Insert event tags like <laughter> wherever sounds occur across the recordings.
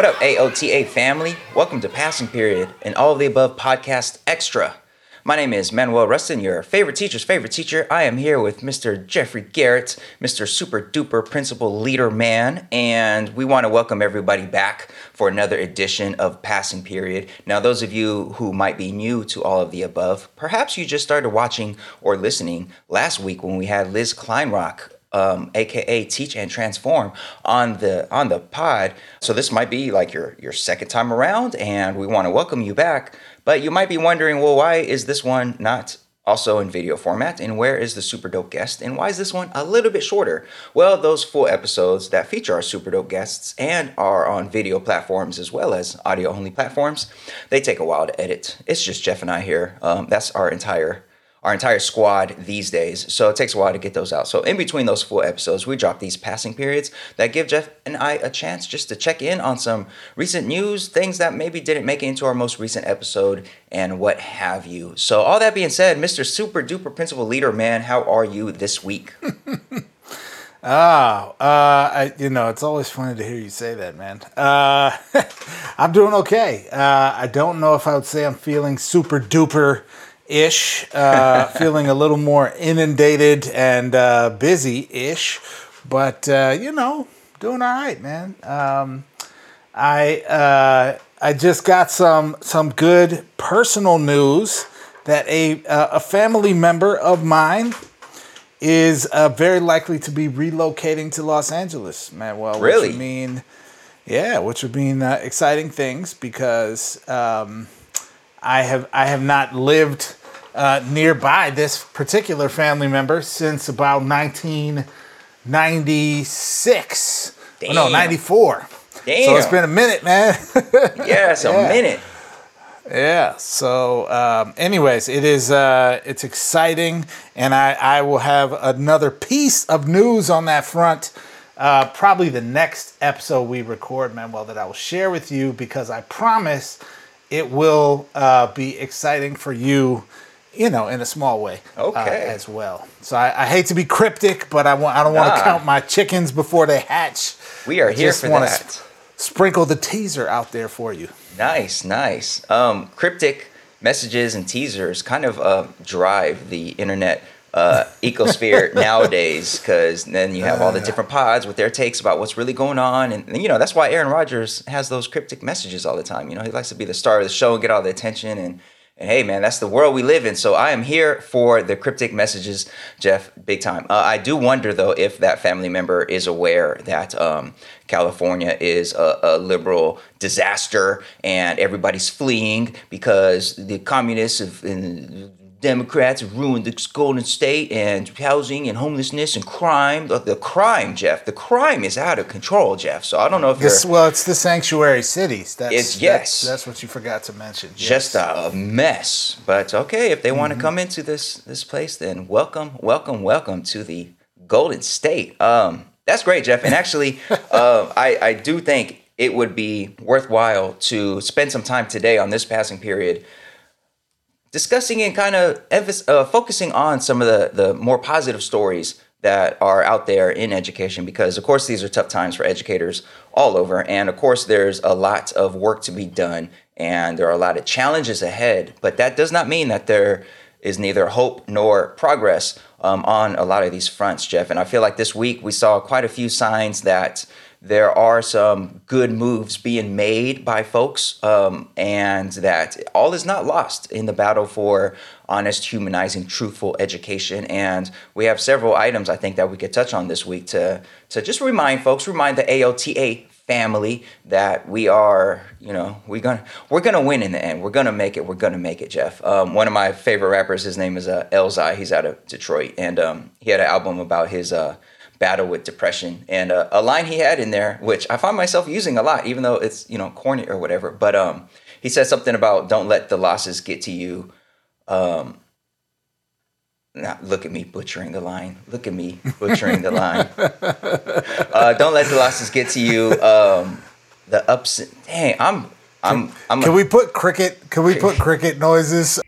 What up, AOTA family? Welcome to Passing Period and all of the above podcast extra. My name is Manuel Rustin, your favorite teacher's favorite teacher. I am here with Mr. Jeffrey Garrett, Mr. Super Duper Principal Leader Man, and we want to welcome everybody back for another edition of Passing Period. Now, those of you who might be new to all of the above, perhaps you just started watching or listening last week when we had Liz Kleinrock um, aka Teach and Transform, on the on the pod. So this might be like your your second time around, and we want to welcome you back. But you might be wondering, well, why is this one not also in video format? And where is the super dope guest? And why is this one a little bit shorter? Well, those full episodes that feature our super dope guests and are on video platforms as well as audio only platforms, they take a while to edit. It's just Jeff and I here. Um, that's our entire our entire squad these days. So it takes a while to get those out. So in between those full episodes, we drop these passing periods that give Jeff and I a chance just to check in on some recent news, things that maybe didn't make it into our most recent episode, and what have you. So all that being said, Mr. Super Duper Principal Leader Man, how are you this week? <laughs> Ah, uh, I, you know, it's always funny to hear you say that, man. Uh, <laughs> I'm doing okay. Uh, I don't know if I would say I'm feeling super duper ish, uh, <laughs> feeling a little more inundated and uh, busy ish, but uh, you know, doing all right, man. Um, I uh, I just got some some good personal news that a uh, a family member of mine is uh, very likely to be relocating to Los Angeles, man. Well, really? Which would mean, yeah, which would mean exciting things because. Um, I have I have not lived uh, nearby this particular family member since about 1996. Oh, no, 94. Damn. So it's been a minute, man. <laughs> yes, yeah. a minute. Yeah. So, um, anyways, it is uh, it's exciting, and I I will have another piece of news on that front. Uh, probably the next episode we record, Manuel, that I will share with you because I promise it will uh, be exciting for you you know, in a small way, uh, okay, uh, as well. So I, I, hate to be cryptic, but I want I don't want to count my chickens before they hatch. We are I here for that. Sp- sprinkle the teaser out there for you. Nice, nice. Um, cryptic messages and teasers kind of uh, drive the internet uh, ecosphere <laughs> nowadays because then you have all the different pods with their takes about what's really going on and, and, you know that's why aaron rodgers has those cryptic messages all the time you know he likes to be the star of the show and get all the attention and and hey, man, that's the world we live in. So I am here for the cryptic messages, Jeff, big time. Uh, I do wonder, though, if that family member is aware that um, California is a, a, liberal disaster and everybody's fleeing because the communists have, Democrats have ruined the Golden State and housing and homelessness and crime. The, the, crime, Jeff, the crime is out of control, Jeff. So I don't know if this. Well, it's the sanctuary cities. That's it's, yes. That's, that's what you forgot to mention. Yes. Just a mess. But okay, if they mm-hmm. want to come into this this place, then welcome, welcome, welcome to the Golden State. Um, that's great, Jeff. And actually, <laughs> uh, I I do think it would be worthwhile to spend some time today on this passing period discussing and kind of uh, focusing on some of the, the more positive stories that are out there in education because of course these are tough times for educators all over. And of course there's a lot of work to be done and there are a lot of challenges ahead. But that does not mean that there is neither hope nor progress um, on a lot of these fronts jeff. And i feel like this week we saw quite a few signs that there are some good moves being made by folks, um, and that all is not lost in the battle for honest, humanizing, truthful education. And we have several items I think that we could touch on this week to to just remind folks, remind the AOTA family that we are, you know, we're gonna we're gonna win in the end. We're gonna make it. We're gonna make it, Jeff. Um, one of my favorite rappers, his name is uh, Elzhi. He's out of Detroit, and um, he had an album about his. Uh, battle with depression. And uh, a line he had in there, which I find myself using a lot, even though it's you know corny or whatever. But um, he said something about don't let the losses get to you. Um, not look at me butchering the line. Look at me butchering the line. <laughs> Uh, don't let the losses get to you. Um, the ups. Dang, I'm. I'm. I'm can a, we put cricket? Can we put <laughs> cricket noises?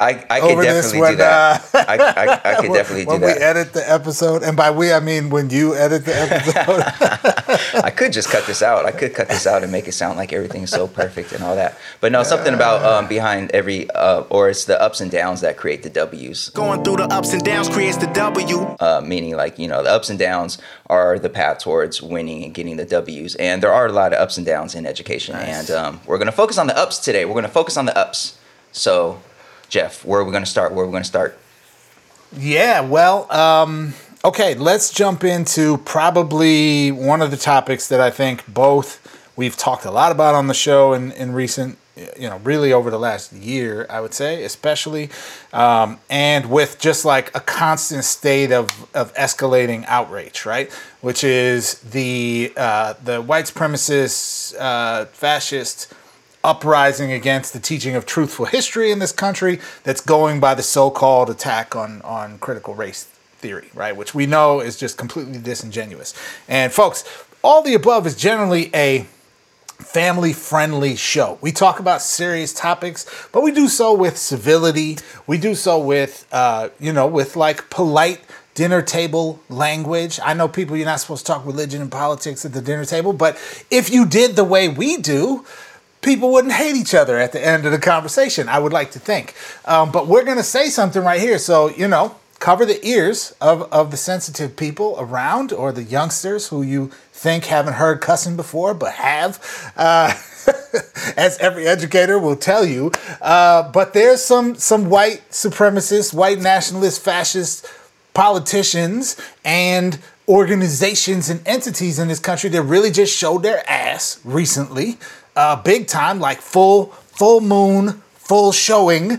I, I could definitely when, do that. Uh, I, I, I could <laughs> definitely do when that. When we edit the episode, and by we I mean when you edit the episode. <laughs> I could just cut this out. I could cut this out and make it sound like everything's so perfect and all that. But no, something about um, behind every, uh, or it's the ups and downs that create the W's. Going through the ups and downs creates the W. Uh, meaning, like you know, the ups and downs are the path towards winning and getting the W's. And there are a lot of ups and downs in education. Nice. And um, we're going to focus on the ups today. We're going to focus on the ups. So Jeff, where are we going to start? Where are we going to start? Yeah, well, um, okay, let's jump into probably one of the topics that I think both we've talked a lot about on the show in, in recent, you know, really over the last year, I would say, especially, um, and with just like a constant state of, of escalating outrage, right? Which is the uh, the white supremacist, uh, fascist uprising against the teaching of truthful history in this country that's going by the so-called attack on on critical race theory, right? Which we know is just completely disingenuous. And folks, all the above is generally a family friendly show. We talk about serious topics, but we do so with civility. We do so with, uh, you know, with like polite dinner table language. I know people, you're not supposed to talk religion and politics at the dinner table, but if you did the way we do, people wouldn't hate each other at the end of the conversation, I would like to think. Um, but we're going to say something right here. So, you know, cover the ears of, of the sensitive people around or the youngsters who you think haven't heard cussing before but have. Uh, <laughs> as every educator will tell you. Uh, but there's some some white supremacists, white nationalist, fascist politicians and organizations and entities in this country that really just showed their ass recently uh, big time, like full full moon, full showing,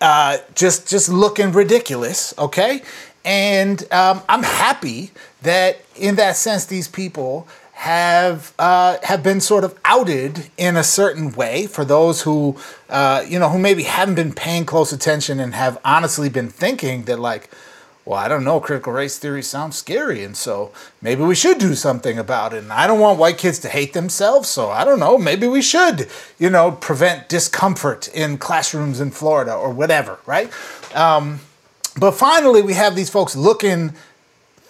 uh, just just looking ridiculous. Okay, and um, I'm happy that in that sense these people have uh, have been sort of outed in a certain way for those who uh, you know who maybe haven't been paying close attention and have honestly been thinking that like well, I don't know, critical race theory sounds scary, and so maybe we should do something about it. And I don't want white kids to hate themselves, so I don't know, maybe we should, you know, prevent discomfort in classrooms in Florida or whatever, right? Um, but finally, we have these folks looking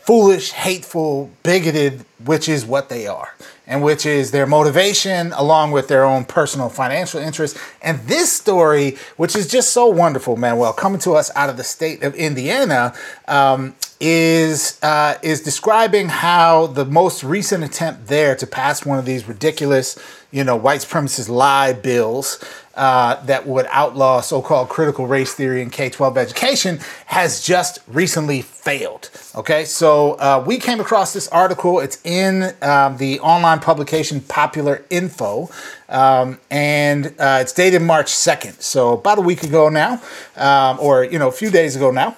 foolish, hateful, bigoted, which is what they are, and which is their motivation along with their own personal financial interests. And this story, which is just so wonderful, Manuel, coming to us out of the state of Indiana, um, is uh, is describing how the most recent attempt there to pass one of these ridiculous, you know, white supremacist lie bills uh, that would outlaw so-called critical race theory in K-12 education has just recently failed. Okay, so uh, we came across this article. It's in um, the online publication Popular Info, um, and uh, it's dated March 2nd, so about a week ago now, um, or you know, a few days ago now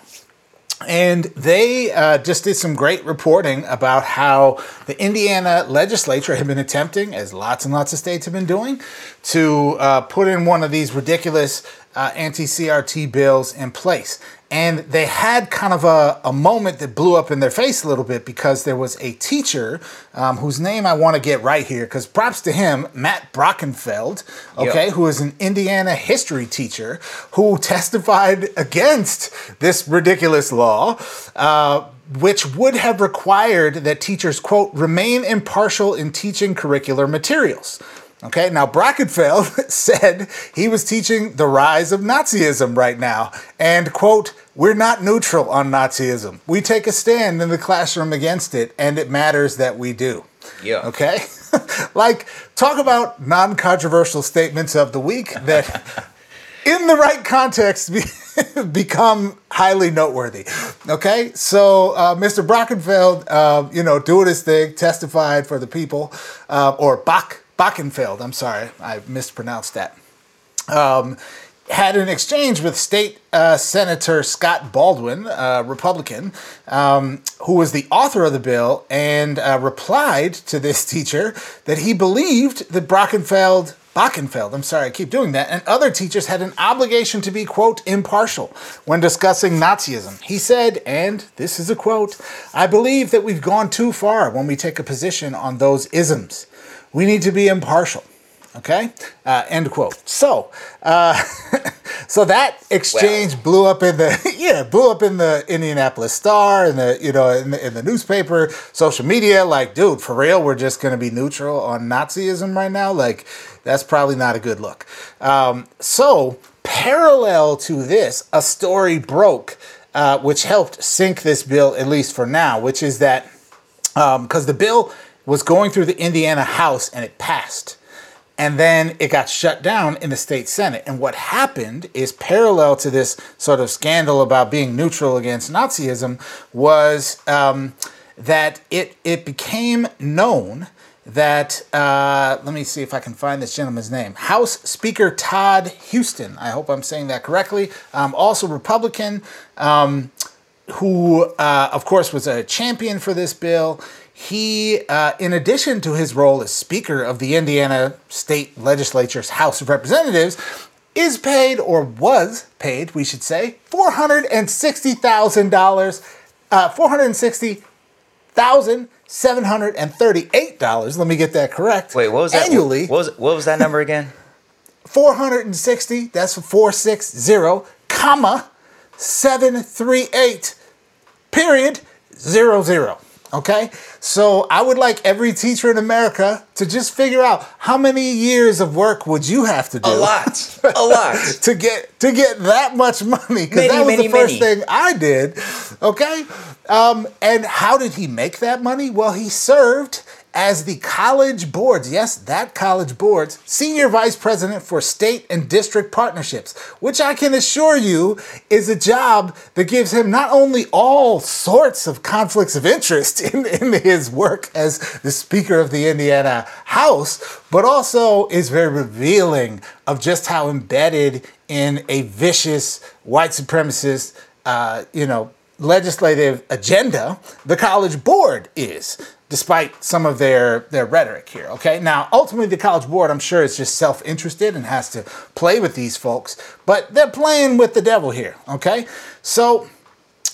and they uh, just did some great reporting about how the Indiana legislature had been attempting, as lots and lots of states have been doing, to uh, put in one of these ridiculous uh, anti CRT bills in place. And they had kind of a, a moment that blew up in their face a little bit because there was a teacher um, whose name I want to get right here because props to him, Matt Brockenfeld, okay, yep. who is an Indiana history teacher who testified against this ridiculous law. Uh, which would have required that teachers, quote, remain impartial in teaching curricular materials. Okay, now Brockenfeld <laughs> said he was teaching the rise of Nazism right now. And, quote, we're not neutral on Nazism. We take a stand in the classroom against it, and it matters that we do. Yeah. Okay? <laughs> like, talk about non controversial statements of the week that, <laughs> in the right context, become highly noteworthy. Okay? So, uh, Mr. Brockenfeld, uh, you know, doing his thing, testified for the people, uh, or Bach Bockenfeld, I'm sorry, I mispronounced that, um, had an exchange with State uh, Senator Scott Baldwin, uh, Republican, um, who was the author of the bill, and uh, replied to this <laughs> teacher that he believed that Brockenfeld, Bockenfeld, I'm sorry, I keep doing that, and other teachers had an obligation to be, quote, impartial when discussing Nazism. He said, and this is a quote, I believe that we've gone too far when we take a position on those isms. We need to be impartial. Okay? Uh, end quote. So, uh, <laughs> so that exchange blew up in the <laughs> yeah blew up in the Indianapolis Star and the you know in the, in the newspaper, social media. Like, dude, for real, we're just gonna be neutral on Nazism right now. Like, that's probably not a good look. Um, so parallel to this, a story broke. Uh, which helped sink this bill, at least for now, which is that because um, the bill was going through the Indiana House and it passed and then it got shut down in the state senate and what happened is parallel to this sort of scandal about being neutral against nazism was um, that it it became known that uh, let me see if I can find this gentleman's name. House Speaker Todd Huston. I hope I'm saying that correctly. Um, also Republican, um, who uh, of course was a champion for this bill he, uh, in addition to his role as Speaker of the Indiana State Legislature's House of Representatives, is paid, or was paid, we should say, $460,000, uh, $460,738. Let me get that correct. Wait, what was that? Annually. What was, what was that number again? <laughs> 460, that's 460, comma, 738, period, zero, zero. Okay? So I would like every teacher in America to just figure out how many years of work would you have to do? A lot. A <laughs> lot. to get to get that much money. Because that was many, the first many. thing I did. Okay? Um, and how did he make that money? Well, he served as the college boards, yes, that college boards, senior vice president for state and district partnerships, which I can assure you is a job that gives him not only all sorts of conflicts of interest <laughs> in, in his work as the Speaker of the Indiana House, but also is very revealing of just how embedded in a vicious white supremacist, uh, you know, legislative agenda the college board is despite some of their their rhetoric here. Okay, now ultimately the College Board, I'm sure, is just self-interested and has to play with these folks, but they're playing with the devil here. Okay, so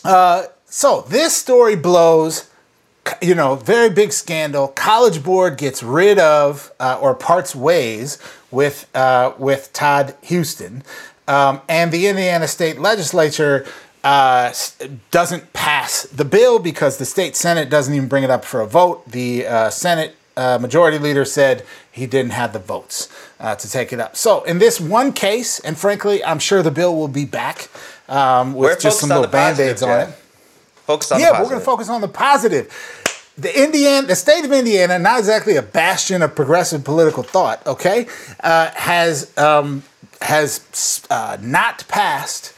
uh, so this story blows. You know, very big scandal. College Board gets rid of uh, or parts ways with uh, with Todd Huston, um, and the Indiana State Legislature uh, doesn't pass the bill because the state senate doesn't even bring it up for a vote. The uh, Senate uh, majority leader said he didn't have the votes uh, to take it up. So in this one case, and frankly, I'm sure the bill will be back um, with we're just some little band aids on it. Focus on yeah, we're going to focus on the positive. The Indiana, the state of Indiana, not exactly a bastion of progressive political thought, okay, uh, has um, has uh, not passed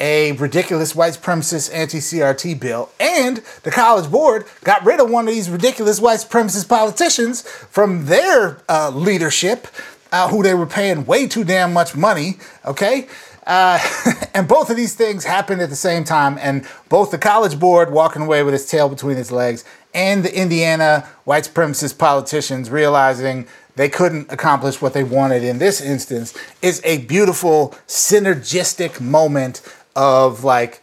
a ridiculous white supremacist anti-CRT bill, and the College Board got rid of one of these ridiculous white supremacist politicians from their uh, leadership, uh, who they were paying way too damn much money. Okay. Uh, <laughs> and both of these things happened at the same time, and both the College Board walking away with its tail between its legs, and the Indiana white supremacist politicians realizing they couldn't accomplish what they wanted in this instance is a beautiful synergistic moment of like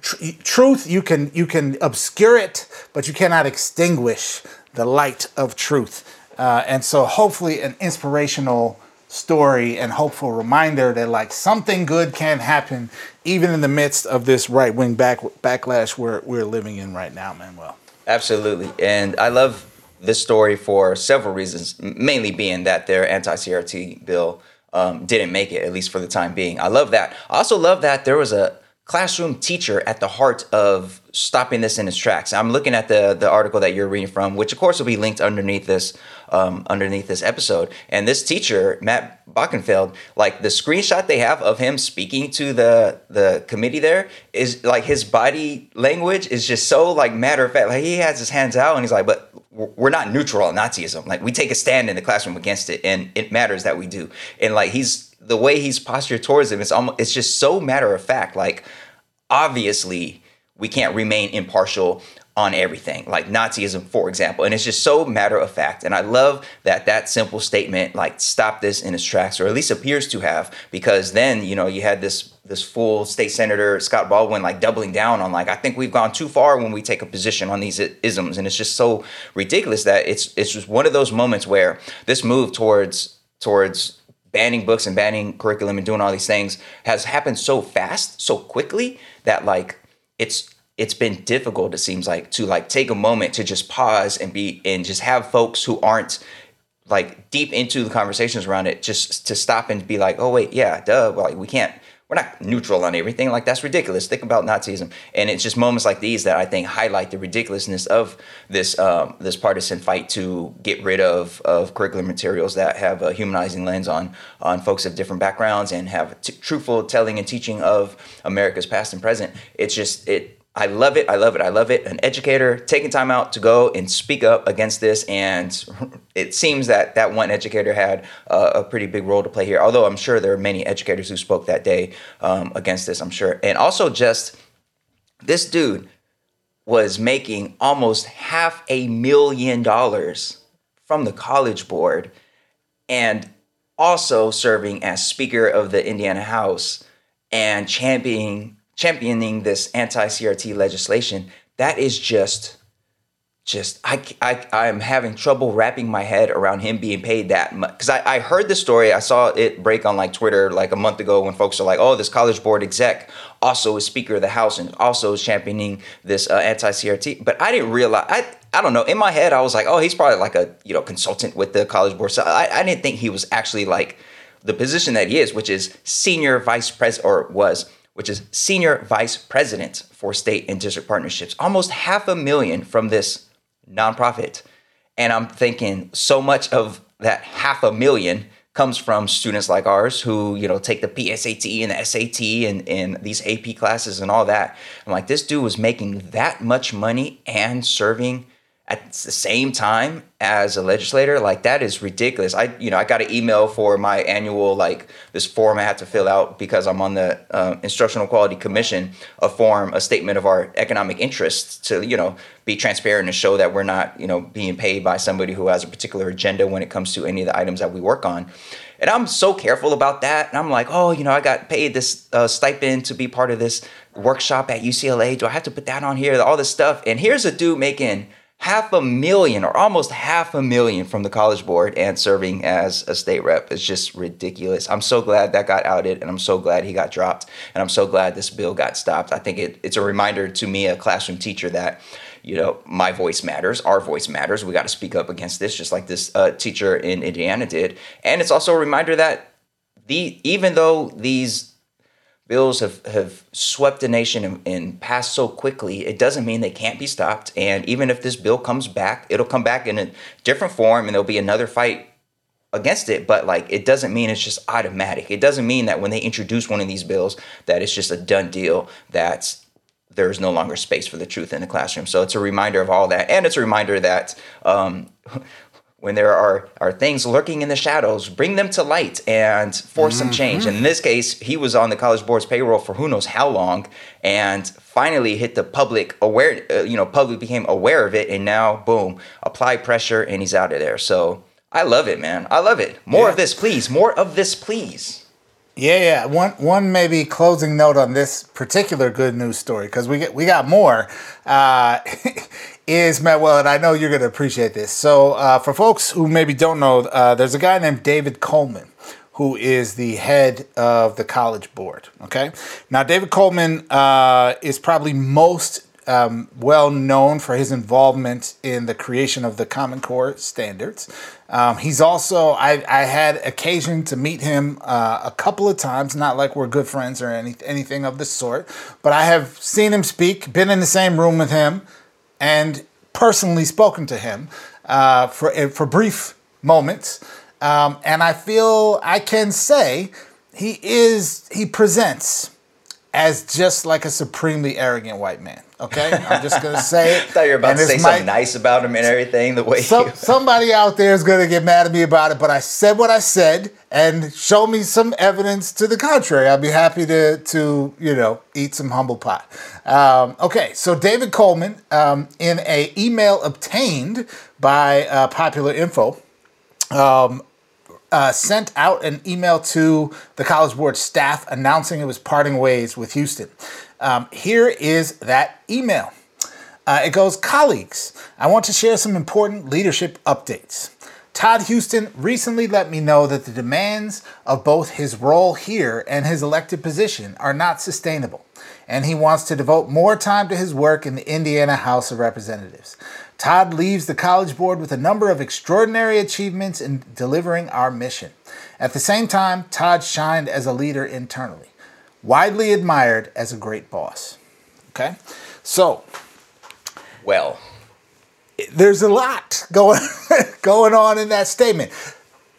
tr- truth you can you can obscure it but you cannot extinguish the light of truth. Uh, and so hopefully an inspirational story and hopeful reminder that like something good can happen even in the midst of this right wing back backlash we're we're living in right now Manuel. Absolutely. And I love this story for several reasons mainly being that their anti-CRT bill um, didn't make it, at least for the time being. I love that. I also love that there was a classroom teacher at the heart of stopping this in its tracks. I'm looking at the the article that you're reading from, which of course will be linked underneath this um, underneath this episode. And this teacher, Matt Bockenfeld, like the screenshot they have of him speaking to the the committee there is like his body language is just so like matter of fact. Like he has his hands out and he's like, but we're not neutral on Nazism. Like we take a stand in the classroom against it, and it matters that we do. And like he's the way he's postured towards him, it's almost it's just so matter of fact. Like obviously we can't remain impartial on everything, like Nazism, for example. And it's just so matter of fact. And I love that that simple statement like stop this in its tracks, or at least appears to have, because then you know you had this this full state senator Scott Baldwin like doubling down on like I think we've gone too far when we take a position on these isms, and it's just so ridiculous that it's it's just one of those moments where this move towards towards banning books and banning curriculum and doing all these things has happened so fast, so quickly that like it's it's been difficult it seems like to like take a moment to just pause and be and just have folks who aren't like deep into the conversations around it just to stop and be like oh wait yeah duh like we can't we're not neutral on everything like that's ridiculous think about nazism. And it's just moments like these that i think highlight the ridiculousness of this um, this partisan fight to get rid of of curriculum materials that have a humanizing lens on on folks of different backgrounds and have t- truthful telling and teaching of america's past and present. It's just it I love it. I love it. I love it. An educator taking time out to go and speak up against this, and <laughs> it seems that that one educator had a pretty big role to play here. Although I'm sure there are many educators who spoke that day um, against this. I'm sure, and also just this dude was making almost half a million dollars from the college board, and also serving as Speaker of the Indiana House and championing championing this anti-CRT legislation, that is just just I, I i'm having trouble wrapping my head around him being paid that much because I, I heard the story. I saw it break on like twitter like a month ago when folks are like oh this college board exec also is speaker of the house and also is championing this uh, anti-crt but i didn't realize i i don't know. In my head i was like oh he's probably like a you know consultant with the college board. So i, I didn't think he was actually like the position that he is which is senior vice president or was which is Senior Vice President for State and District Partnerships. Almost half a million from this nonprofit. And I'm thinking so much of that half a million comes from students like ours who, you know, take the PSAT and the SAT and, and these AP classes and all that. I'm like, this dude was making that much money and serving at the same time as a legislator? Like that is ridiculous. I you know i got an email for my annual like this form i have to fill out because i'm on the uh, instructional quality commission a form a statement of our economic interests to you know be transparent and show that we're not you know being paid by somebody who has a particular agenda when it comes to any of the items that we work on. And i'm so careful about that and i'm like oh you know i got paid this uh, stipend to be part of this workshop at ucla do i have to put that on here? All this stuff. And here's a dude making half a million or almost half a million from the college board and serving as a state rep is just ridiculous. I'm so glad that got outed and I'm so glad he got dropped and I'm so glad this bill got stopped. I think it, it's a reminder to me, a classroom teacher, that you know my voice matters our voice matters we got to speak up against this just like this uh, teacher in indiana did and it's also a reminder that the even though these bills have, have swept the nation and, and, passed so quickly, it doesn't mean they can't be stopped. And even if this bill comes back, it'll come back in a different form and there'll be another fight against it. But like, it doesn't mean it's just automatic. It doesn't mean that when they introduce one of these bills, that it's just a done deal. that there's no longer space for the truth in the classroom. So it's a reminder of all that. And it's a reminder that um, when there are, are things lurking in the shadows, bring them to light and force mm-hmm. some change. And in this case, he was on the College Board's payroll for who knows how long, and finally hit the public aware. Uh, you know, public became aware of it, and now boom, apply pressure, and he's out of there. So I love it, man. I love it. More yeah. of this, please. More of this, please. Yeah, yeah. One one maybe closing note on this particular good news story because we get we got more. Uh, <laughs> is Manuel, and I know you're going to appreciate this. So, uh, for folks who maybe don't know, uh, there's a guy named David Coleman who is the head of the college board. Okay, now David Coleman uh, is probably most um, well known for his involvement in the creation of the Common Core standards. Um, he's also I, I had occasion to meet him uh, a couple of times, not like we're good friends or any, anything of the sort, but I have seen him speak, been in the same room with him and personally spoken to him uh, for eh, for brief moments, um, and I feel I can say he is he presents as just like a supremely arrogant white man. Okay, I'm just gonna <laughs> say it. I thought you were about and to say something nice about him and everything. The way some, <laughs> somebody out there is gonna get mad at me about it, but I said what I said, and show me some evidence to the contrary. I'd be happy to to you know eat some humble pie. Um, okay, so David Coleman, um, in a email obtained by uh, Popular Info. Um, uh, sent out an email to the College Board staff announcing it was parting ways with Huston. Um, here is that email. Uh, it goes, colleagues, I want to share some important leadership updates. Todd Huston recently let me know that the demands of both his role here and his elected position are not sustainable, and he wants to devote more time to his work in the Indiana House of Representatives. Todd leaves the College Board with a number of extraordinary achievements in delivering our mission. At the same time, Todd shined as a leader internally, widely admired as a great boss. Okay? So, Well, there's a lot going <laughs> going on in that statement.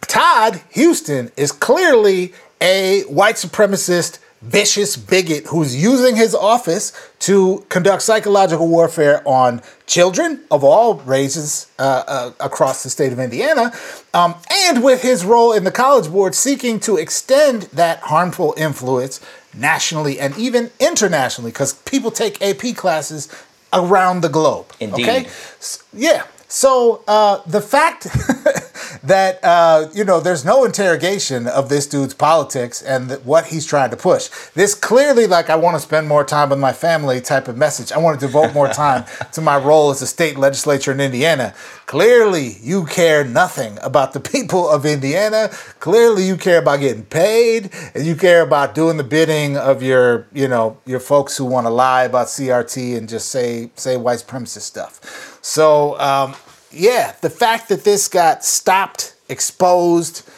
Todd Houston is clearly a white supremacist, vicious bigot who's using his office to conduct psychological warfare on children of all races uh, uh, across the state of Indiana, um, and with his role in the College Board seeking to extend that harmful influence nationally and even internationally, because people take AP classes around the globe. Indeed. Okay? S- yeah. So uh, the fact <laughs> that uh, you know there's no interrogation of this dude's politics and th- what he's trying to push. This clearly like I want to spend more time with my family type of message. I want to devote more time <laughs> to my role as a state legislature in Indiana. Clearly, you care nothing about the people of Indiana. Clearly, you care about getting paid and you care about doing the bidding of your you know your folks who want to lie about CRT and just say say white supremacist stuff. So. Um, yeah, the fact that this got stopped, exposed,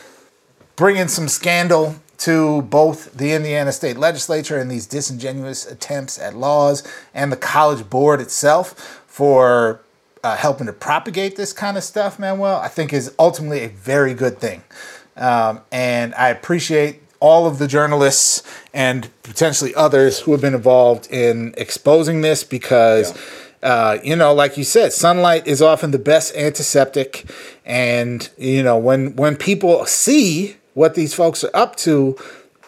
bringing some scandal to both the Indiana state legislature and these disingenuous attempts at laws and the college board itself for uh, helping to propagate this kind of stuff, Manuel, I think is ultimately a very good thing. Um, and I appreciate all of the journalists and potentially others who have been involved in exposing this because. Yeah. Uh, you know, like you said, sunlight is often the best antiseptic, and you know when when people see what these folks are up to,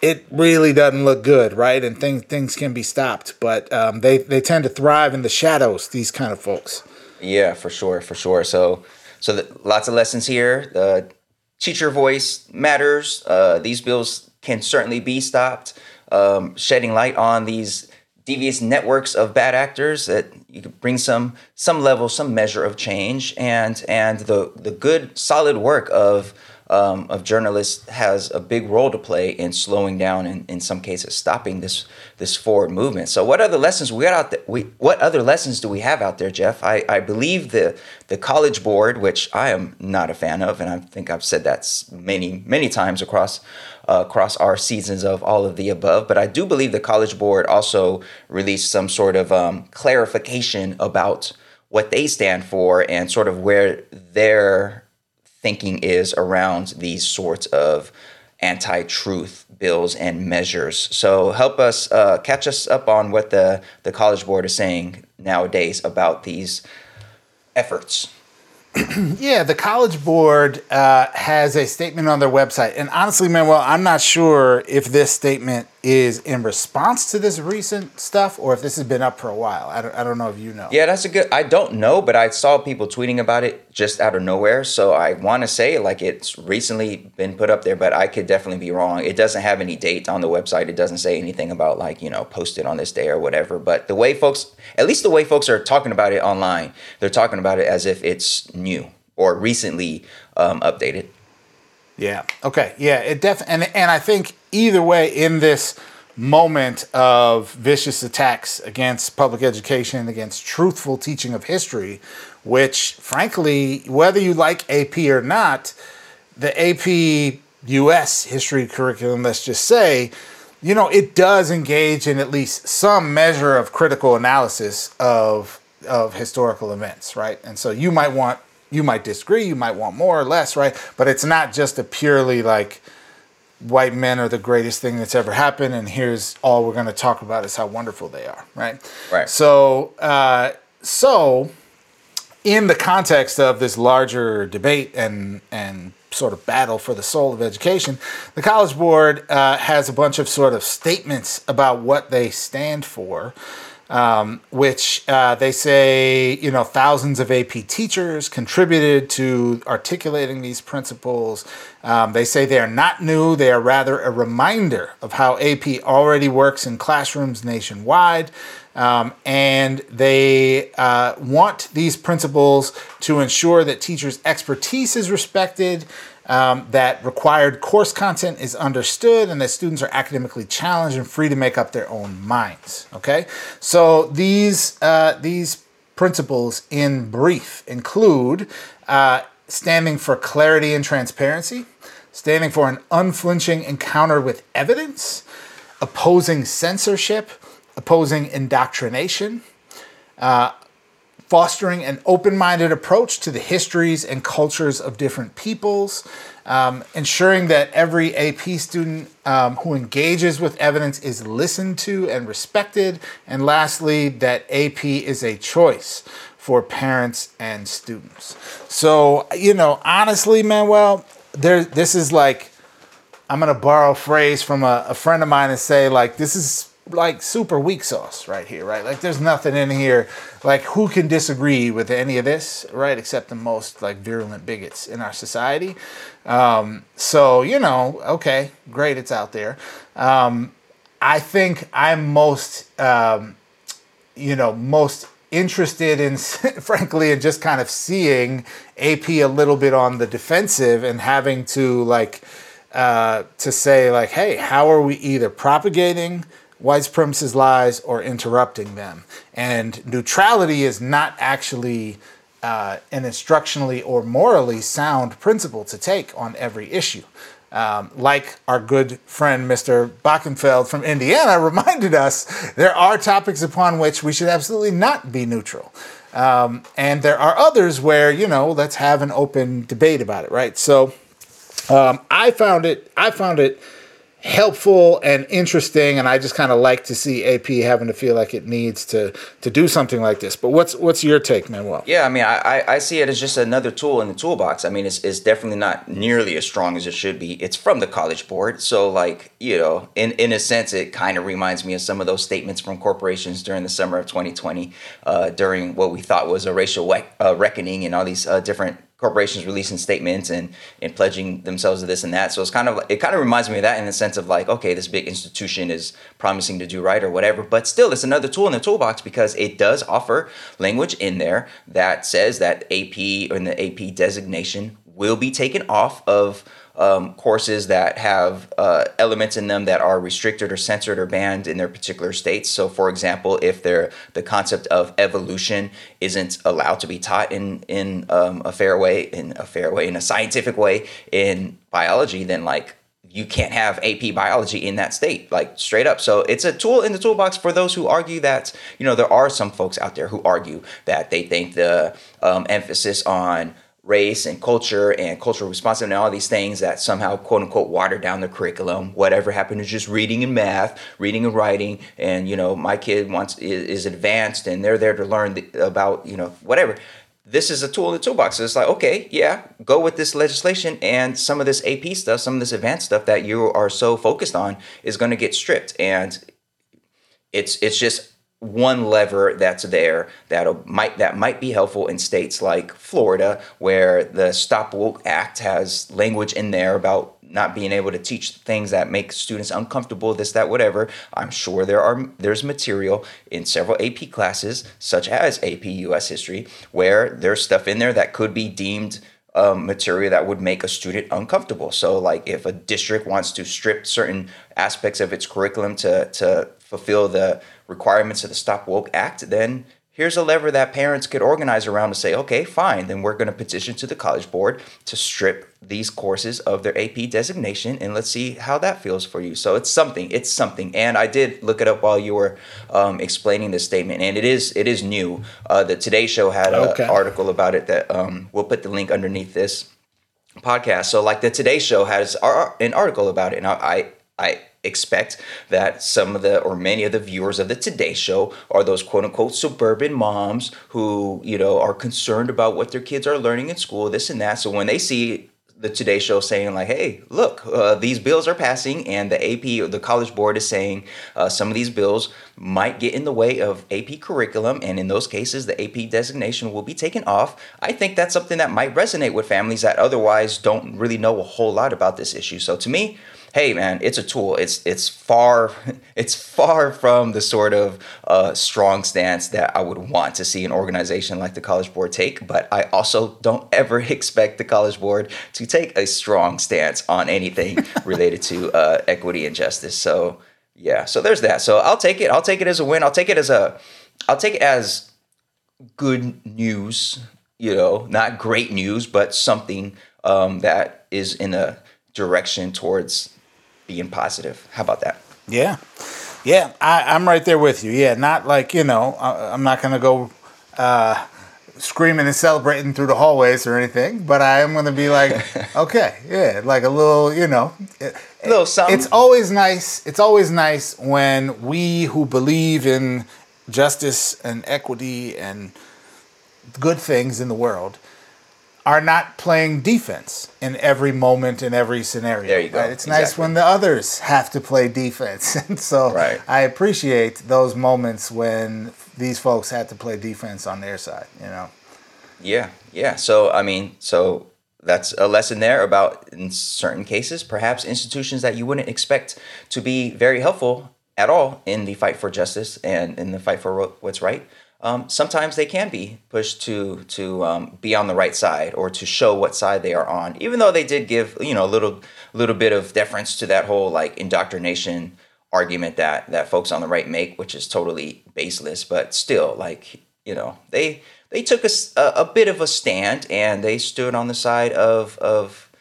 it really doesn't look good, right? And things things can be stopped, but um, they they tend to thrive in the shadows. These kind of folks. Yeah, for sure, for sure. So, so the, lots of lessons here. The teacher voice matters. Uh, these bills can certainly be stopped. Um, shedding light on these devious networks of bad actors that you could bring some some level, some measure of change, and and the the good solid work of um, of journalists has a big role to play in slowing down and in some cases stopping this this forward movement. So what other lessons we got out there? We what other lessons do we have out there, Jeff? I, I believe the the College Board, which I am not a fan of, and I think I've said that many many times across uh, across our seasons of all of the above. But I do believe the College Board also released some sort of um, clarification about what they stand for and sort of where their thinking is around these sorts of anti-truth bills and measures. So help us uh, catch us up on what the the College Board is saying nowadays about these efforts. <clears throat> Yeah, the College Board uh, has a statement on their website, and honestly, Manuel, I'm not sure if this statement is in response to this recent stuff or if this has been up for a while. I don't, I don't know if you know. Yeah, that's a good. I don't know, but I saw people tweeting about it just out of nowhere. So I want to say like it's recently been put up there, but I could definitely be wrong. It doesn't have any date on the website. It doesn't say anything about like you know posted on this day or whatever. But the way folks, at least the way folks are talking about it online, they're talking about it as if it's new or recently um, updated. Yeah. Okay. Yeah. It def and and I think either way in this moment of vicious attacks against public education, against truthful teaching of history, which frankly, whether you like AP or not, the AP US history curriculum, let's just say, you know, it does engage in at least some measure of critical analysis of of historical events, right? And so you might want you might disagree, you might want more or less, right? But it's not just a purely like white men are the greatest thing that's ever happened, and here's all we're going to talk about is how wonderful they are, right? Right. So, uh, so in the context of this larger debate and and sort of battle for the soul of education, the College Board uh, has a bunch of sort of statements about what they stand for. Um, which uh, they say you know thousands of AP teachers contributed to articulating these principles. Um, they say they are not new; they are rather a reminder of how AP already works in classrooms nationwide. Um, and they uh, want these principles to ensure that teachers' expertise is respected, um, that required course content is understood and that students are academically challenged and free to make up their own minds. Okay, so these uh, these principles in brief include uh, standing for clarity and transparency, standing for an unflinching encounter with evidence, opposing censorship, opposing indoctrination. Uh, fostering an open minded approach to the histories and cultures of different peoples, um, ensuring that every AP student um, who engages with evidence is listened to and respected, and lastly, that AP is a choice for parents and students. So, you know, honestly, Manuel, there, this is like, I'm gonna borrow a phrase from a, a friend of mine and say, like, this is like super weak sauce right here, right? Like there's nothing in here. Like who can disagree with any of this, right? Except the most like virulent bigots in our society. Um, so you know, okay, great, it's out there. Um, I think I'm most, um, you know, most interested in, <laughs> frankly, in just kind of seeing AP a little bit on the defensive and having to like. Uh, to say like, hey, how are we either propagating white supremacist lies or interrupting them. And neutrality is not actually uh, an instructionally or morally sound principle to take on every issue. Um, like our good friend Mr. Bockenfeld from Indiana <laughs> reminded us, there are topics upon which we should absolutely not be neutral. Um, and there are others where, you know, let's have an open debate about it, right? So um, I found it, I found it helpful and interesting and I just kind of like to see AP having to feel like it needs to to do something like this. But what's what's your take, Manuel? Yeah, I mean, I, I see it as just another tool in the toolbox. I mean, it's, it's definitely not nearly as strong as it should be. It's from the College Board, so like you know, in in a sense, it kind of reminds me of some of those statements from corporations during the summer of 2020, uh, during what we thought was a racial we- uh, reckoning and all these uh, different corporations releasing statements and and pledging themselves to this and that. So it's kind of it kind of reminds me of that in the sense of like, okay, this big institution is promising to do right or whatever, but still it's another tool in the toolbox because it does offer language in there that says that AP or the AP designation will be taken off of um, courses that have uh, elements in them that are restricted or censored or banned in their particular states. So, for example, if the concept of evolution isn't allowed to be taught in in um, a fair way, in a fair way, in a scientific way in biology, then like you can't have AP biology in that state, like straight up. So it's a tool in the toolbox for those who argue that, you know, there are some folks out there who argue that they think the um, emphasis on race and culture and cultural responsiveness and all these things that somehow quote unquote water down the curriculum. Whatever happened to just reading and math reading and writing and you know my kid wants is, advanced and they're there to learn about you know whatever. This is a tool in the toolbox. So it's like okay yeah go with this legislation and some of this ap stuff some of this advanced stuff that you are so focused on is going to get stripped. And it's it's just one lever that's there that might that might be helpful in states like Florida, where the Stop Woke Act has language in there about not being able to teach things that make students uncomfortable, this, that, whatever. I'm sure there are there's material in several AP classes, such as AP US History, where there's stuff in there that could be deemed um, material that would make a student uncomfortable. So, like if a district wants to strip certain aspects of its curriculum to to fulfill the requirements of the Stop Woke Act, then here's a lever that parents could organize around to say, okay, fine, then we're going to petition to the College Board to strip these courses of their AP designation, and let's see how that feels for you. So it's something. It's something. And I did look it up while you were um, explaining this statement, and it is it is new. Uh, the Today Show had an okay. article about it that um, we'll put the link underneath this podcast. So like the Today Show has an article about it, and I I expect that some of the or many of the viewers of the Today Show are those quote unquote suburban moms who, you know, are concerned about what their kids are learning in school, this and that. So when they see the Today Show saying like, "Hey, look, uh, these bills are passing, and the AP or the College Board is saying uh, some of these bills might get in the way of AP curriculum, and in those cases, the AP designation will be taken off." I think that's something that might resonate with families that otherwise don't really know a whole lot about this issue. So to me, hey man it's a tool. It's it's far <laughs> it's far from the sort of uh, strong stance that i would want to see an organization like the college board take but i also don't ever <laughs> expect the college board to take a strong stance on anything <laughs> related to uh, equity and justice. So yeah so there's that. So i'll take it. I'll take it as a win. I'll take it as a i'll take it as good news you know not great news but something um, that is in a direction towards being positive. How about that? Yeah. Yeah, I, am right there with you. Yeah, not like, you know, I, am not going to go uh, screaming and celebrating through the hallways or anything, but I am going to be like, <laughs> okay, yeah, like a little, you know. a little something. It's always nice. It's always nice when we who believe in justice and equity and good things in the world are not playing defense in every moment in every scenario. There you go. Right? It's exactly. nice when the others have to play defense, <laughs> and so right. I appreciate those moments when these folks had to play defense on their side. You know. Yeah, yeah. So I mean, so that's a lesson there about in certain cases, perhaps institutions that you wouldn't expect to be very helpful at all in the fight for justice and in the fight for what's right um, sometimes they can be pushed to to um, be on the right side or to show what side they are on, even though they did give you know a little little bit of deference to that whole like indoctrination argument that that folks on the right make, which is totally baseless. But still, like you know, they they took a, a, bit of a stand and they stood on the side of of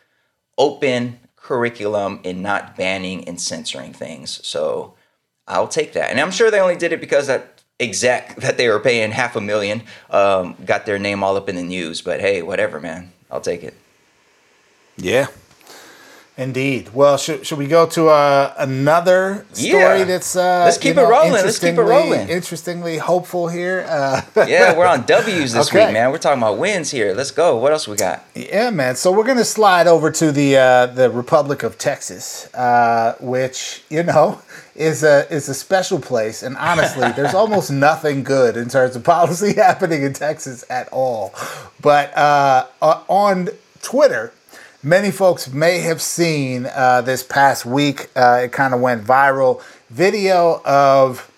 open curriculum and not banning and censoring things. So I'll take that, and I'm sure they only did it because that exec that they were paying half a million um, got their name all up in the news. But hey, whatever, man. I'll take it. Yeah. Indeed. Well, should, should we go to uh, another story yeah. that's uh, let's keep it know, rolling. Let's keep it rolling. Interestingly hopeful here. Uh, <laughs> yeah, we're on W's this okay. week, man. We're talking about wins here. Let's go. What else we got? Yeah, man. So we're gonna slide over to the uh, the Republic of Texas, uh, which you know <laughs> is a is a special place. And honestly, <laughs> there's almost nothing good in terms of policy happening in Texas at all. But uh, on Twitter, many folks may have seen uh, this past week. Uh, it kind of went viral. Video of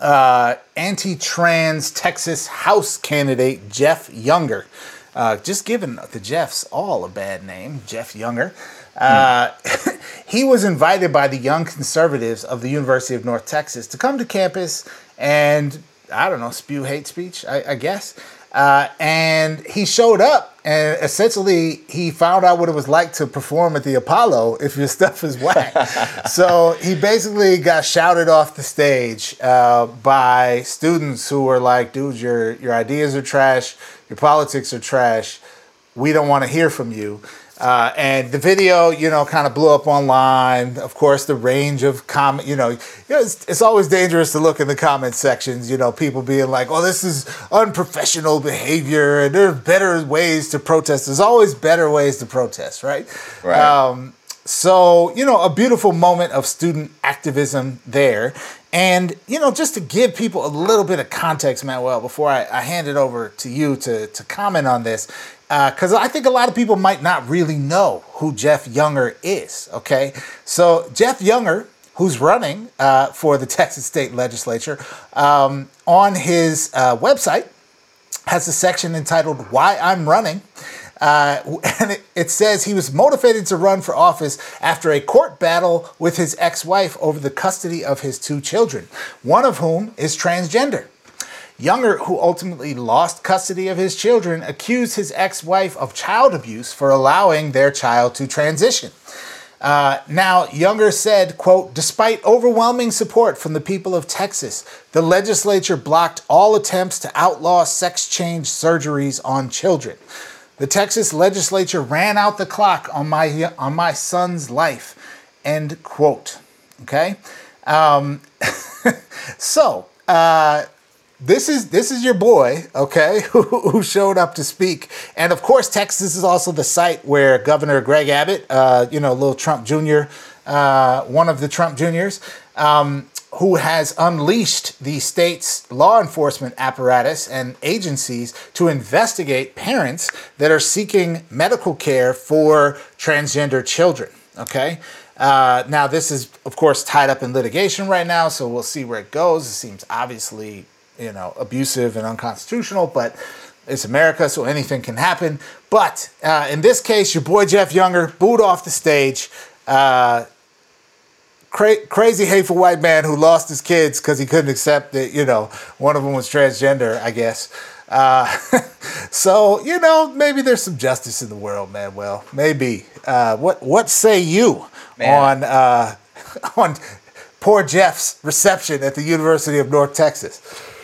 uh, anti-trans Texas House candidate Jeff Younger. Uh, just giving the Jeffs all a bad name, Jeff Younger. Uh, <laughs> he was invited by the young conservatives of the University of North Texas to come to campus and, I don't know, spew hate speech, I, I guess. Uh, and he showed up, and essentially he found out what it was like to perform at the Apollo if your <laughs> stuff is whack. so he basically got shouted off the stage uh, by students who were like, "Dude, your your ideas are trash, your politics are trash. We don't want to hear from you." Uh, and the video, you know, kind of blew up online. Of course, the range of comment, you know, it's, it's always dangerous to look in the comment sections. You know, people being like, "Oh, this is unprofessional behavior," and there's better ways to protest. There's always better ways to protest, right? Right. Um, so, you know, a beautiful moment of student activism there. And, you know, just to give people a little bit of context, Manuel, before I, I hand it over to you to, to comment on this, because uh, I think a lot of people might not really know who Jeff Younger is. Okay, so Jeff Younger, who's running uh, for the <laughs> Texas State Legislature, um, on his uh, website has a section entitled "Why I'm Running." Uh, <laughs> and it, it, says he was motivated to run for office after a court battle with his ex wife over the custody of his two children, one of whom is transgender. Younger, who ultimately lost custody of his children, accused his ex wife of child abuse for allowing their child to transition. Uh, now, Younger said, quote, despite overwhelming support from the people of Texas, the legislature blocked all attempts to outlaw sex change surgeries on children. The Texas legislature ran out the clock on my, on my son's life, end quote. Okay? Um, <laughs> so, uh, this is this is your boy, okay, <laughs> who, showed up to speak, and of course, Texas is also the site where Governor Greg Abbott, uh, you know, little Trump Jr., uh, one of the Trump Juniors, um, who has unleashed the state's law enforcement apparatus and agencies to investigate parents that are seeking medical care for transgender children. Okay. Uh, now, this is, of course, tied up in litigation right now, so we'll see where it goes. It seems obviously, you know, abusive and unconstitutional, but it's America, so anything can happen. But uh, in this case, your boy Jeff Younger booed off the stage. Uh, cra- crazy, hateful white man who lost his kids because he couldn't accept that, you know, one of them was transgender, I guess. Uh, <laughs> so you know, maybe there's some justice in the world, man. Well, maybe. Uh, what What say you man. on uh, <laughs> on poor Jeff's reception at the University of North Texas?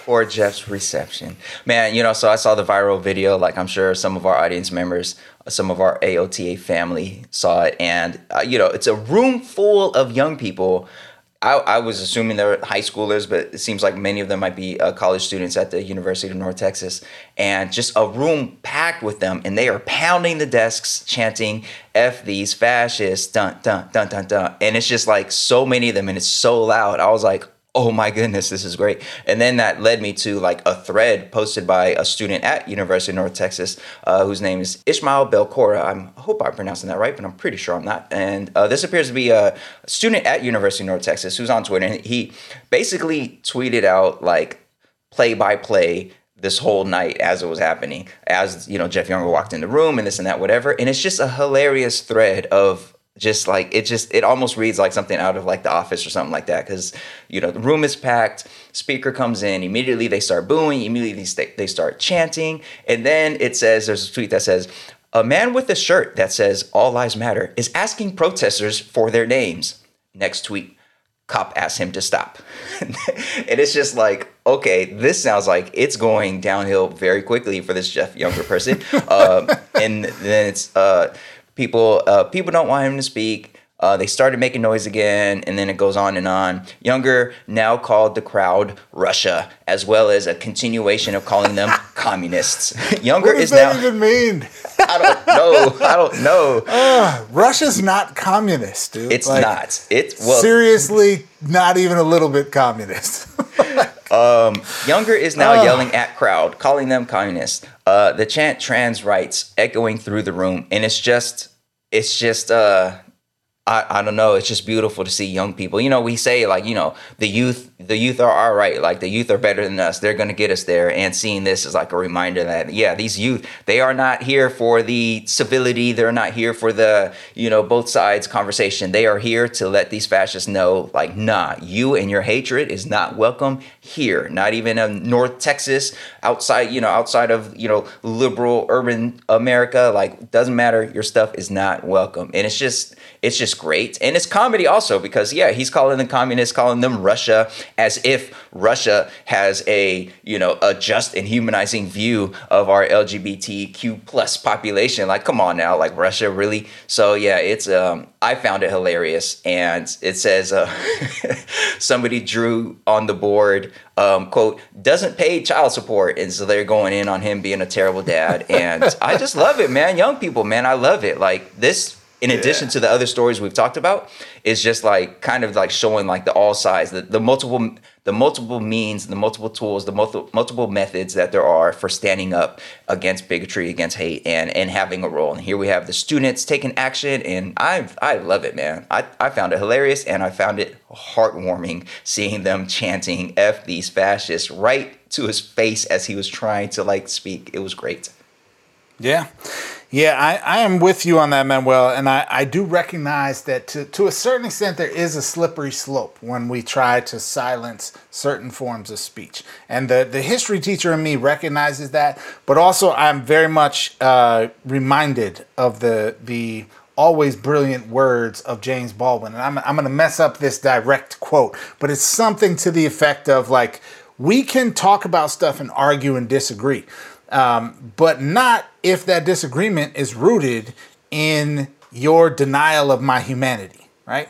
Poor Jeff's reception, man. You know, so I saw the viral video. Like I'm sure some of our audience members, some of our AOTA family saw it, and uh, you know, it's a room full of young people I, I, was assuming they're high schoolers, but it seems like many of them might be uh, college students at the University of North Texas, and just a room packed with them, and they are pounding the desks, chanting "F these fascists!" dun dun dun dun dun, and it's just like so many of them, and it's so loud. I was like, oh my goodness, this is great. And then that led me to like a thread posted by a student at University of North Texas, uh, whose name is Ishmael Belcora. I'm, I hope I'm pronouncing that right, but I'm pretty sure I'm not. And uh, this appears to be a student at University of North Texas who's on Twitter, and he basically tweeted out like play by play this whole night as it was happening as you know jeff younger walked in the room and this and that whatever and it's just a hilarious thread of just like it just it almost reads like something out of like the office or something like that because you know the room is packed speaker comes in immediately they start booing immediately they start chanting and then it says there's a tweet that says a man with a shirt that says all lives matter is asking protesters for their names. Next tweet cop asks him to stop. <laughs> And it's just like okay this sounds like it's going downhill very quickly for this jeff younger person. Um, <laughs> and then it's uh people uh, people don't want him to speak. Uh, they started making noise again, and then it goes on and on. Younger now called the crowd Russia, as well as a continuation of calling them <laughs> communists. Younger what does is that now. even mean? <laughs> I don't know. I don't know. <laughs> Uh, Russia's not communist, dude. It's like, not. It's well, seriously not even a little bit communist. um, Younger is now uh. yelling at crowd, calling them communists. Uh, the chant trans rights echoing through the room, and it's just, it's just, uh, I, I don't know. It's just beautiful to see young people. You know, we say like, you know, the youth, the youth are all right. Like the youth are better than us. They're going to get us there. And seeing this is like a reminder that, yeah, these youth, they are not here for the civility. They're not here for the, you know, both sides conversation. They are here to let these fascists know, like, nah, you and your hatred is not welcome here. Not even in North Texas, outside, you know, outside of, you know, liberal urban America. Like, doesn't matter. Your stuff is not welcome. And it's just, it's just great. And it's comedy also because, yeah, he's calling the communists, calling them Russia, as if Russia has a, you know, a just and humanizing view of our LGBTQ plus population. Like, come on now, like Russia really? So, yeah, it's, um, I found it hilarious. And it says, uh, <laughs> somebody drew on the board, um, quote, doesn't pay child support. And so they're going in on him being a terrible dad. And <laughs> I just love it, man. Young people, man, I love it. Like, this in yeah. addition to the other stories we've talked about is just like kind of like showing like the all sides the, the multiple the multiple means the multiple tools the multiple multiple methods that there are for standing up against bigotry against hate and and having a role. And here we have the students taking action and i i love it man. I i found it hilarious and i found it heartwarming seeing them chanting f these fascists right to his face as he was trying to like speak. It was great. Yeah yeah, I, I am with you on that, Manuel. And I, I do recognize that to, to a certain extent, there is a slippery slope when we try to silence certain forms of speech. And the, the history teacher in me recognizes that. But also, I'm very much uh, reminded of the, the always brilliant words of James Baldwin. And I'm, I'm going to mess up this direct quote, but it's something to the effect of like, we can talk about stuff and argue and disagree um, but not if that disagreement is rooted in your denial of my humanity, right?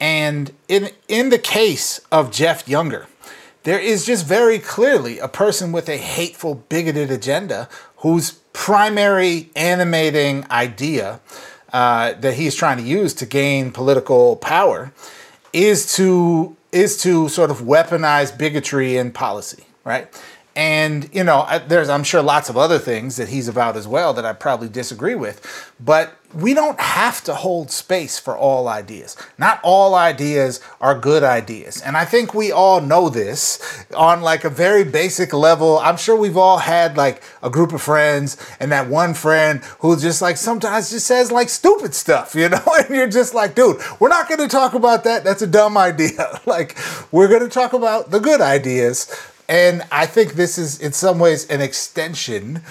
And in in the case of Jeff Younger, there is just very clearly a person with a hateful, bigoted agenda whose primary animating idea uh, that he's trying to use to gain political power is to is to sort of weaponize bigotry in policy, right? And you know, there's I'm sure lots of other things that he's about as well that I probably disagree with, but we don't have to hold space for all ideas. Not all ideas are good ideas. And I think we all know this on like a very basic level. I'm sure we've all had like a group of friends and that one friend who just like sometimes just says like stupid stuff, you <laughs> know? And you're just like, dude, we're not going to talk about that. That's a dumb idea. <laughs> like we're going to talk about the good ideas and I think this is, in some ways, an extension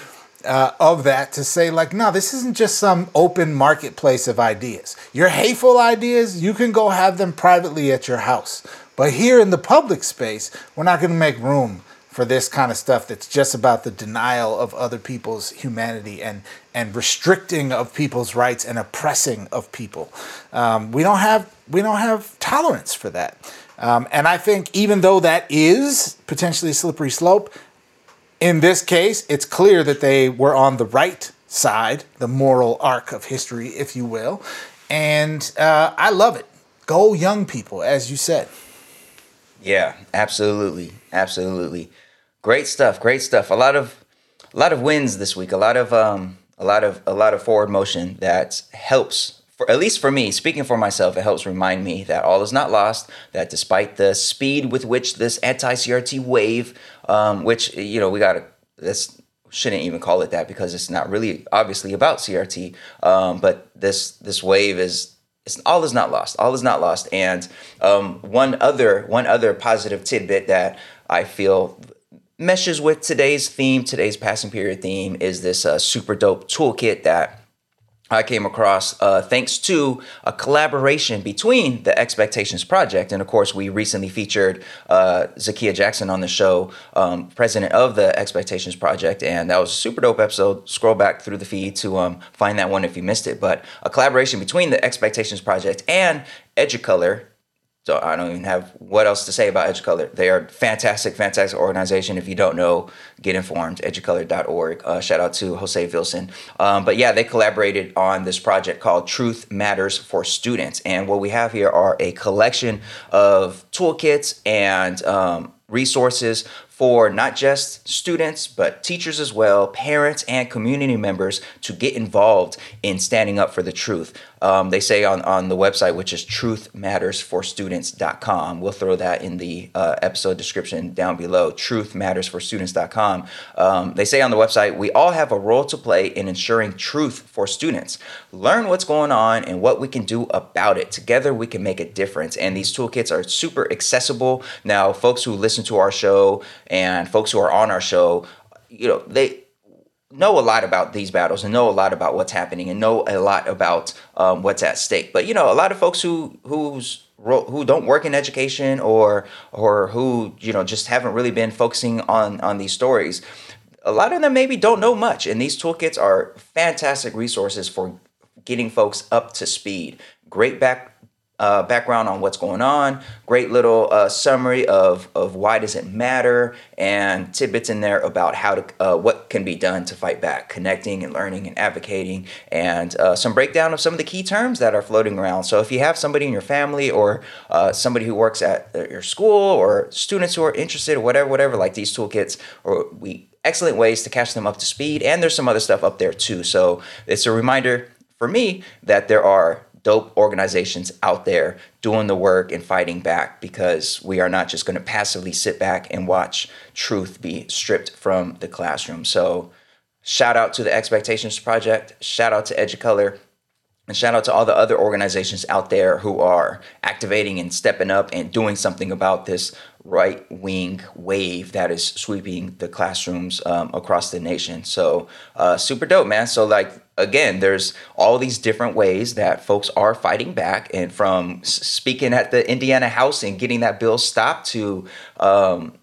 uh, of that to say, like, no, this isn't just some open marketplace of ideas. Your hateful ideas, you can go have them privately at your house. But here in the public space, we're not going to make room for this kind of stuff that's just about the denial of other people's humanity and and restricting of people's rights and oppressing of people. Um, we don't have we don't have tolerance for that. Um, and I think even though that is potentially a slippery slope, in this case, it's clear that they were on the right side, the moral arc of history, if you will. And uh, I love it. Go young people, as you said. Yeah, absolutely, absolutely. Great stuff. Great stuff. A lot of, a lot of wins this week. A lot of, um, a lot of, a lot of forward motion that helps for, at least for me, speaking for myself, it helps remind me that all is not lost. That despite the speed with which this anti-CRT wave, um, which you know we got to this shouldn't even call it that because it's not really obviously about CRT, um, but this this wave is it's, all is not lost. All is not lost. And um, one other one other positive tidbit that I feel meshes with today's theme, today's passing period theme, is this uh, super dope toolkit that I came across uh, thanks to a collaboration between the Expectations Project. And of course, we recently featured uh, Zakiya Jackson on the show, um, president of the Expectations Project. And that was a super dope episode. Scroll back through the feed to um, find that one if you missed it. But a collaboration between the Expectations Project and Educolor, so I don't even have what else to say about Educolor. They are fantastic, fantastic organization. If you don't know, get informed. Educolor.org. Uh, shout out to Jose Vilson. Um, but yeah, they collaborated on this project called Truth Matters for Students. And what we have here are a collection of toolkits and um, resources for not just students, but teachers as well, parents, and community members to get involved in standing up for the truth. Um, they say on, on the website, which is truthmattersforstudents.com. We'll throw that in the uh, episode description down below, truthmattersforstudents.com. Um, they say on the website, we all have a role to play in ensuring truth for students. Learn what's going on and what we can do about it. Together, we can make a difference. And these toolkits are super accessible. Now, folks who listen to our show and folks who are on our show, you know, they know a lot about these battles and know a lot about what's happening and know a lot about um, what's at stake. But you know, a lot of folks who who's who don't work in education or or who you know just haven't really been focusing on on these stories. A lot of them maybe don't know much, and these toolkits are fantastic resources for getting folks up to speed. Great back uh, background on what's going on, great little uh, summary of, of why does it matter, and tidbits in there about how to uh, what can be done to fight back, connecting and learning and advocating, and uh, some breakdown of some of the key terms that are floating around. So if you have somebody in your family or uh, somebody who works at uh, your school or students who are interested or whatever, whatever, like these toolkits, or we excellent ways to catch them up to speed. And there's some other stuff up there too. So it's a reminder for me that there are dope organizations out there doing the work and fighting back because we are not just going to passively sit back and watch truth be stripped from the classroom. So, shout out to the Expectations Project, shout out to Educolor, and shout out to all the other organizations out there who are activating and stepping up and doing something about this right wing wave that is sweeping the classrooms um, across the nation. So, uh, super dope, man. So, like, again, there's all these different ways that folks are fighting back, and from speaking at the Indiana House and getting that bill stopped to um,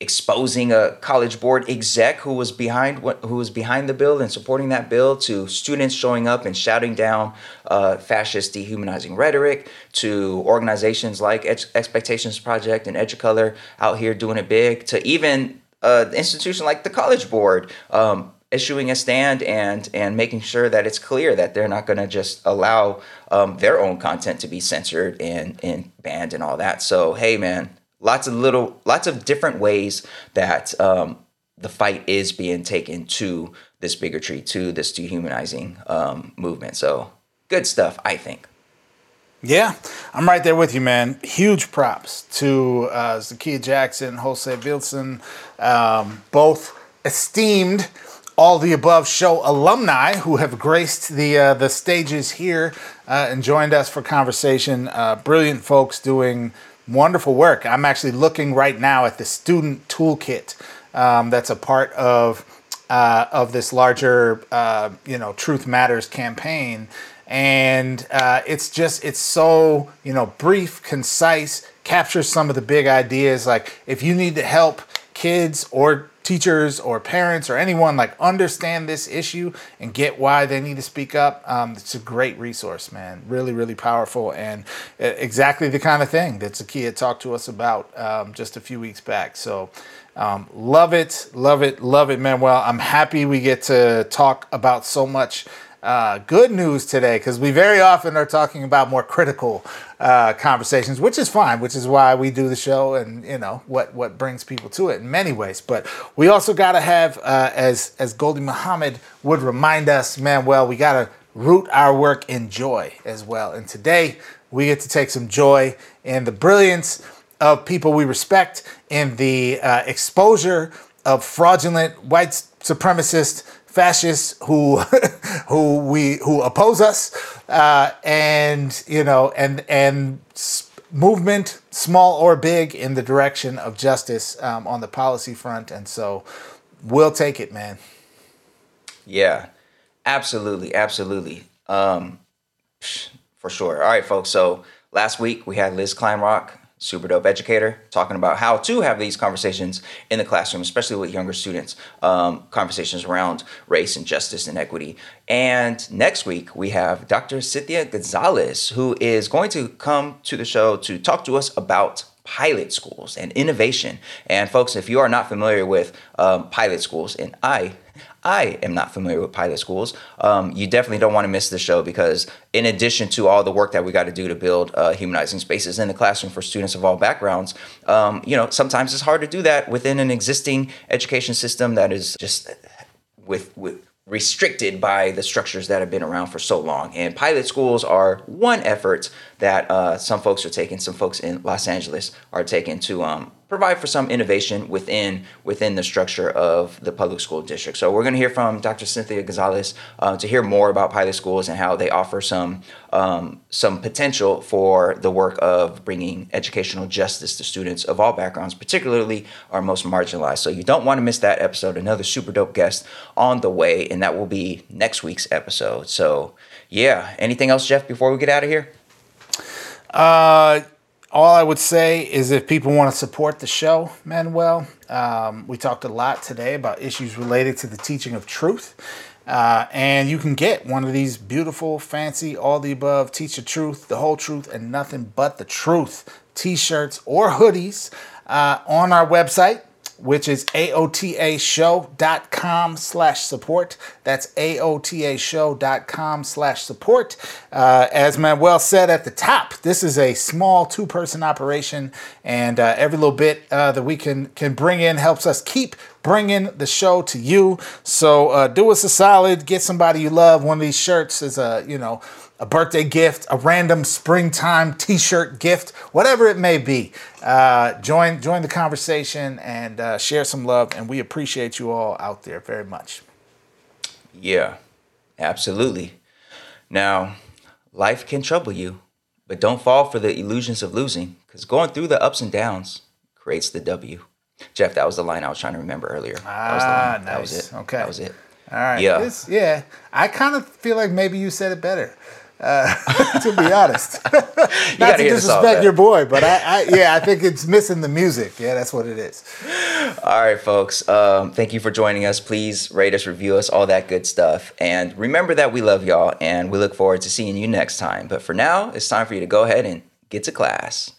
exposing a college board exec who was behind who was behind the bill and supporting that bill to students showing up and shouting down uh, fascist dehumanizing rhetoric to organizations like Ex- expectations project and educolor out here doing it big to even uh, institution like the college board um, issuing a stand and and making sure that it's clear that they're not going to just allow um, their own content to be censored and and banned and all that. So hey man lots of little lots of different ways that um, the fight is being taken to this bigotry to this dehumanizing um, movement. So good stuff i think. Yeah, I'm right there with you, man. Huge props to uh, Zakia Jackson, Jose Vilson, um, both esteemed all the above show alumni who have graced the uh, the stages here uh, and joined us for conversation. Uh, brilliant folks doing wonderful work. I'm actually looking right now at the student toolkit um, that's a part of uh, of this larger uh, you know Truth Matters campaign and uh, it's just it's so you know brief concise captures some of the big ideas like if you need to help kids or teachers or parents or anyone like understand this issue and get why they need to speak up um, it's a great resource man. Really really powerful and uh, exactly the kind of thing that Zakia talked to us about um, just a few weeks back. So um, love it love it love it manuel i'm happy we get to talk about so much uh, good news today because we very often are talking about more critical uh, conversations, which is fine, which is why we do the show and you know what what brings people to it in many ways. But we also got to have, uh, as as Gholdy Muhammad would remind us, man, well, we got to root our work in joy as well. And today we get to take some joy in the brilliance of people we respect, in the uh, exposure of fraudulent white supremacist fascists who <laughs> who we who oppose us uh, and you know and and movement small or big in the direction of justice um, on the policy front and so we'll take it man Yeah, absolutely, absolutely. Um, for sure. All right, folks. So last week we had Liz Kleinrock, super dope educator, talking about how to have these conversations in the classroom, especially with younger students, um, conversations around race and justice and equity. And next week we have Dr. Cynthia Gonzalez, who is going to come to the show to talk to us about pilot schools and innovation. And folks, if you are not familiar with um, pilot schools, and I I am not familiar with pilot schools. Um, you definitely don't want to miss the show because, in addition to all the work that we got to do to build uh, humanizing spaces in the classroom for students of all backgrounds, um, you know, sometimes it's hard to do that within an existing education system that is just with with restricted by the structures that have been around for so long. And pilot schools are one effort that uh, some folks are taking, some folks in Los Angeles are taking to um, provide for some innovation within within the structure of the public school district. So we're going to hear from Dr. Cynthia Gonzalez uh, to hear more about pilot schools and how they offer some um, some potential for the work of bringing educational justice to students of all backgrounds, particularly our most marginalized. So you don't want to miss that episode. Another super dope guest on the way, and that will be next week's episode. So yeah, anything else, Jeff? Before we get out of here. Uh, all I would say is if people want to support the show, Manuel, um, we talked a lot today about issues related to the teaching of truth. Uh, and you can get one of these beautiful, fancy, all the above, teach the truth, the whole truth, and nothing but the truth t shirts or hoodies uh, on our website, which is aotashow.com slash support. That's aotashow.com slash support. Uh, as Manuel said at the top, this is a small two-person operation, and uh, every little bit uh, that we can, can bring in helps us keep bringing the show to you. So uh, do us a solid, get somebody you love one of these shirts is a, you know, a birthday gift, a random springtime T-shirt gift, whatever it may be. Uh, join join the conversation and uh, share some love, and we appreciate you all out there very much. Yeah, absolutely. Now, life can trouble you, but don't fall for the illusions of losing, because going through the ups and downs creates the W. Jeff, that was the line I was trying to remember earlier. that was the Ah, line. That was it. Okay. That was it. All right. Yeah. This- yeah. I kind of feel like maybe you said it better. Uh, <laughs> to be honest, <laughs> not to disrespect your boy, but I, I, yeah, I think it's missing the music. Yeah, that's what it is. All right, folks. Um, thank you for joining us. Please rate us, review us, all that good stuff. And remember that we love y'all and we look forward to seeing you next time. But for now, it's time for you to go ahead and get to class.